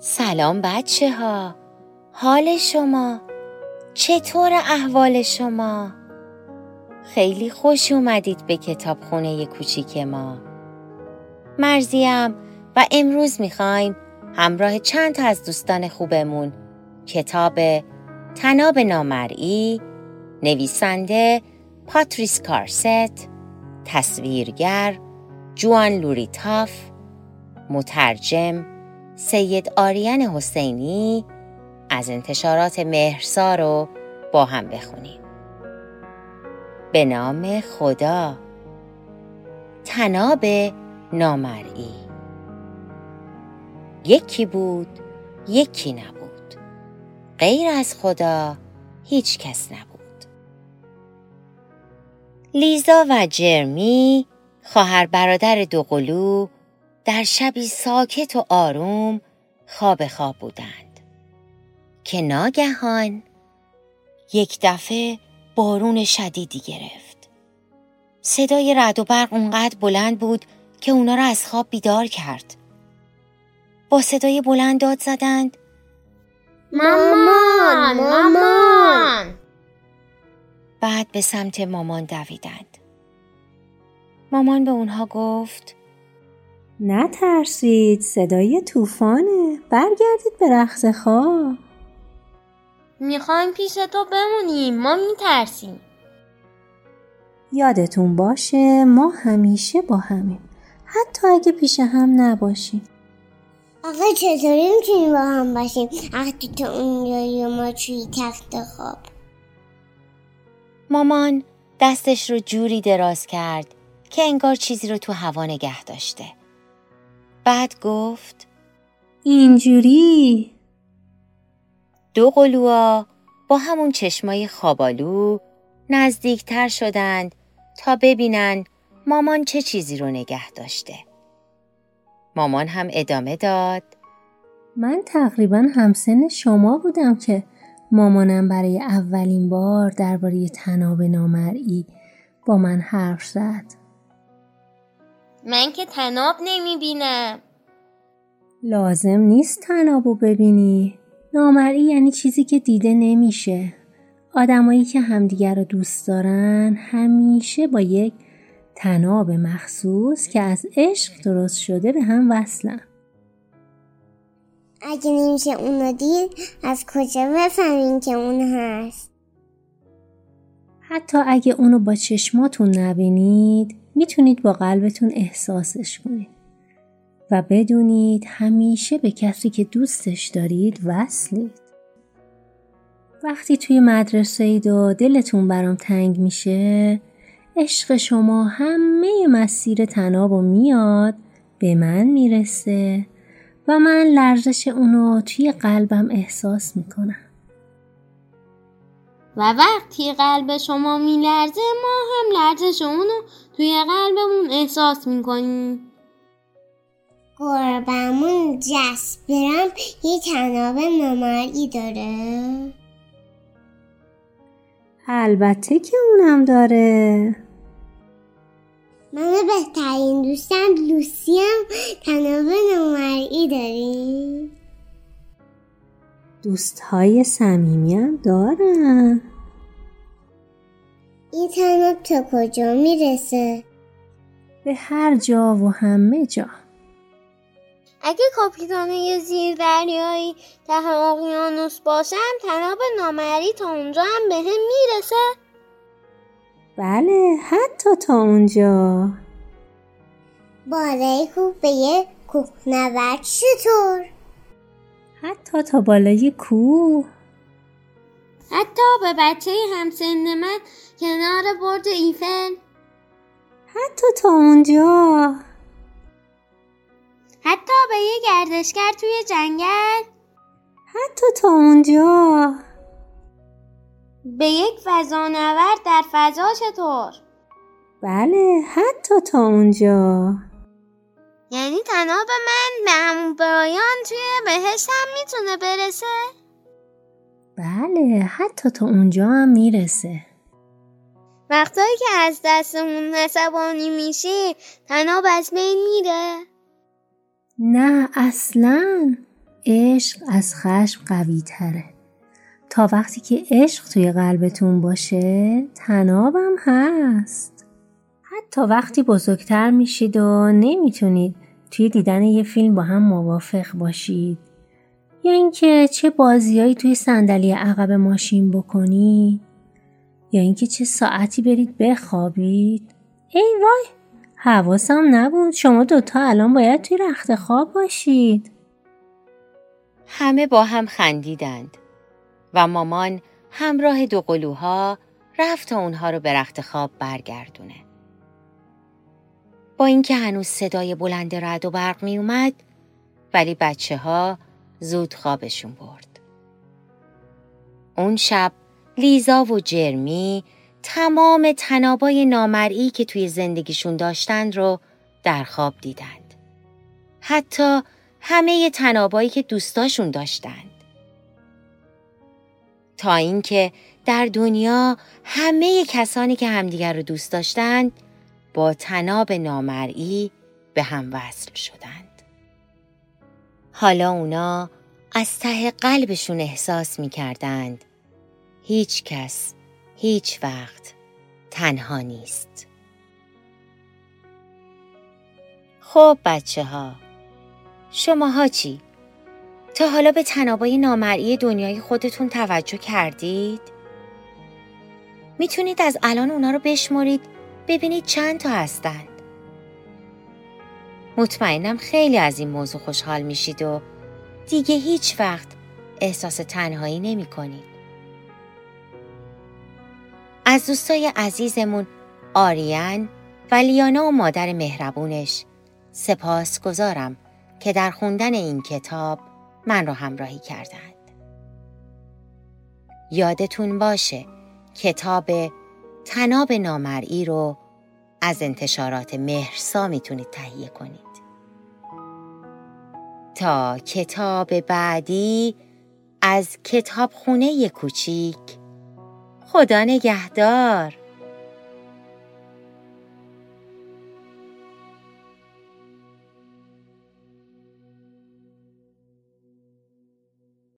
سلام بچه ها حال شما؟ چطور احوال شما؟ خیلی خوش اومدید به کتاب خونه کوچیک ما. مرزیم و امروز می‌خوایم همراه چند تا از دوستان خوبمون کتاب تناب نامرئی نویسنده پاتریس کارست تصویرگر جوان لوریتاف مترجم سید آریان حسینی از انتشارات مهرسا رو با هم بخونیم. به نام خدا. طناب نامرئی. یکی بود یکی نبود. غیر از خدا هیچ کس نبود. لیزا و جرمی خواهر برادر دوقلو در شبی ساکت و آروم خواب خواب بودند. که ناگهان یک دفعه بارون شدیدی گرفت. صدای رد و برق اونقدر بلند بود که اونا را از خواب بیدار کرد. با صدای بلند داد زدند مامان مامان! بعد به سمت مامان دویدند. مامان به اونها گفت نترسید صدای طوفانه. برگردید به رخت خواب. می‌خوایم پیش تو بمونیم ما میترسیم. یادتون باشه ما همیشه با همیم. حتی اگه پیش هم نباشیم. آقا چطوری می‌تونیم با هم باشیم؟ وقتی تو اونجایی ما توی تخت خواب. مامان دستش رو جوری دراز کرد که انگار چیزی رو تو هوا نگه داشته. بعد گفت اینجوری؟ دو قلوها با همون چشمای خوابالو نزدیکتر شدند تا ببینن مامان چه چیزی رو نگه داشته. مامان هم ادامه داد من تقریبا همسن شما بودم که مامانم برای اولین بار درباره تناب نامرئی با من حرف زد. من که تناب نمی‌بینم. لازم نیست تنابو ببینی. نامرئی یعنی چیزی که دیده نمیشه. آدمایی که همدیگر رو دوست دارن همیشه با یک تناب مخصوص که از عشق درست شده به هم وصلن. اگه نمیشه اونو دید از کجا بفهمین که اون هست؟ حتی اگه اونو با چشماتون نبینید می‌تونید با قلبتون احساسش کنید. و بدونید همیشه به کسی که دوستش دارید وصلید. وقتی توی مدرسه اید و دلتون برام تنگ میشه عشق شما همه مسیر تناب و میاد به من می‌رسه و من لرزش اونو توی قلبم احساس می‌کنم. و وقتی قلب شما میلرزه ما هم لرزش اونو توی قلبمون احساس می‌کنیم. گربمون جسپرم یه تناب نامرئی داره. البته که اونم داره. من بهترین دوستم لوسی هم تناب نامرئی داریم دوست های صمیمی هم دارن. این تناب تا کجا می‌رسه؟ به هر جا و همه جا. اگه کاپیتان زیر دریایی ته اقیانوس باشم تناب نامری تا اونجا هم به هم می‌رسه. بله حتی تا اونجا. بالای کوه به یه کوه نورد چطور؟ حتی تا بالای کوه. حتی به بچه همسن من کنار برج ایفل. حتی تا اونجا. گردشگر توی جنگل. حتی تا اونجا. به یک فضانورد در فضا چطور؟ بله حتی تا اونجا. یعنی تناب من به همون برایان توی بهشت هم می‌تونه برسه؟ بله حتی تا اونجا هم می‌رسه. وقتایی که از دستمون عصبانی میشی تناب از بین میره. نه اصلا. عشق از خشم قوی تره تا وقتی که عشق توی قلبتون باشه تنابم هست. حتی وقتی بزرگتر میشید و نمی‌تونید توی دیدن یه فیلم با هم موافق باشید. یا اینکه چه بازیایی توی صندلی عقب ماشین بکنید. یا اینکه چه ساعتی برید بخوابید. ای وای! حواسم نبود شما دوتا الان باید توی رخت خواب باشید همه با هم خندیدند و مامان همراه دو قلوها رفت تا اونها رو به رخت خواب برگردونه. با اینکه هنوز صدای بلند رد و برق می اومد ولی بچه ها زود خوابشون برد. اون شب لیزا و جرمی تمام تنابای نامرئی که توی زندگیشون داشتند رو در خواب دیدند. حتی همه تنابایی که دوستاشون داشتند. تا اینکه در دنیا همه کسانی که همدیگر رو دوست داشتند با تناب نامرئی به هم وصل شدند. حالا اونا از ته قلبشون احساس می کردند. هیچ کس هیچ وقت تنها نیست. خب بچه ها شماها چی؟ تا حالا به تنابای نامرئی دنیای خودتون توجه کردید؟ می‌تونید از الان اونا رو بشمرید ببینید چند تا هستند. مطمئنم خیلی از این موضوع خوشحال میشید و دیگه هیچ وقت احساس تنهایی نمی کنید. از دوستای عزیزمون آریان و لیانا و مادر مهربونش سپاس گذارم که در خوندن این کتاب من را همراهی کردند. یادتون باشه کتاب تناب نامرئی رو از انتشارات مهرسا می‌تونید تهیه کنید. تا کتاب بعدی از کتاب خونه کوچیک خدا نگهدار.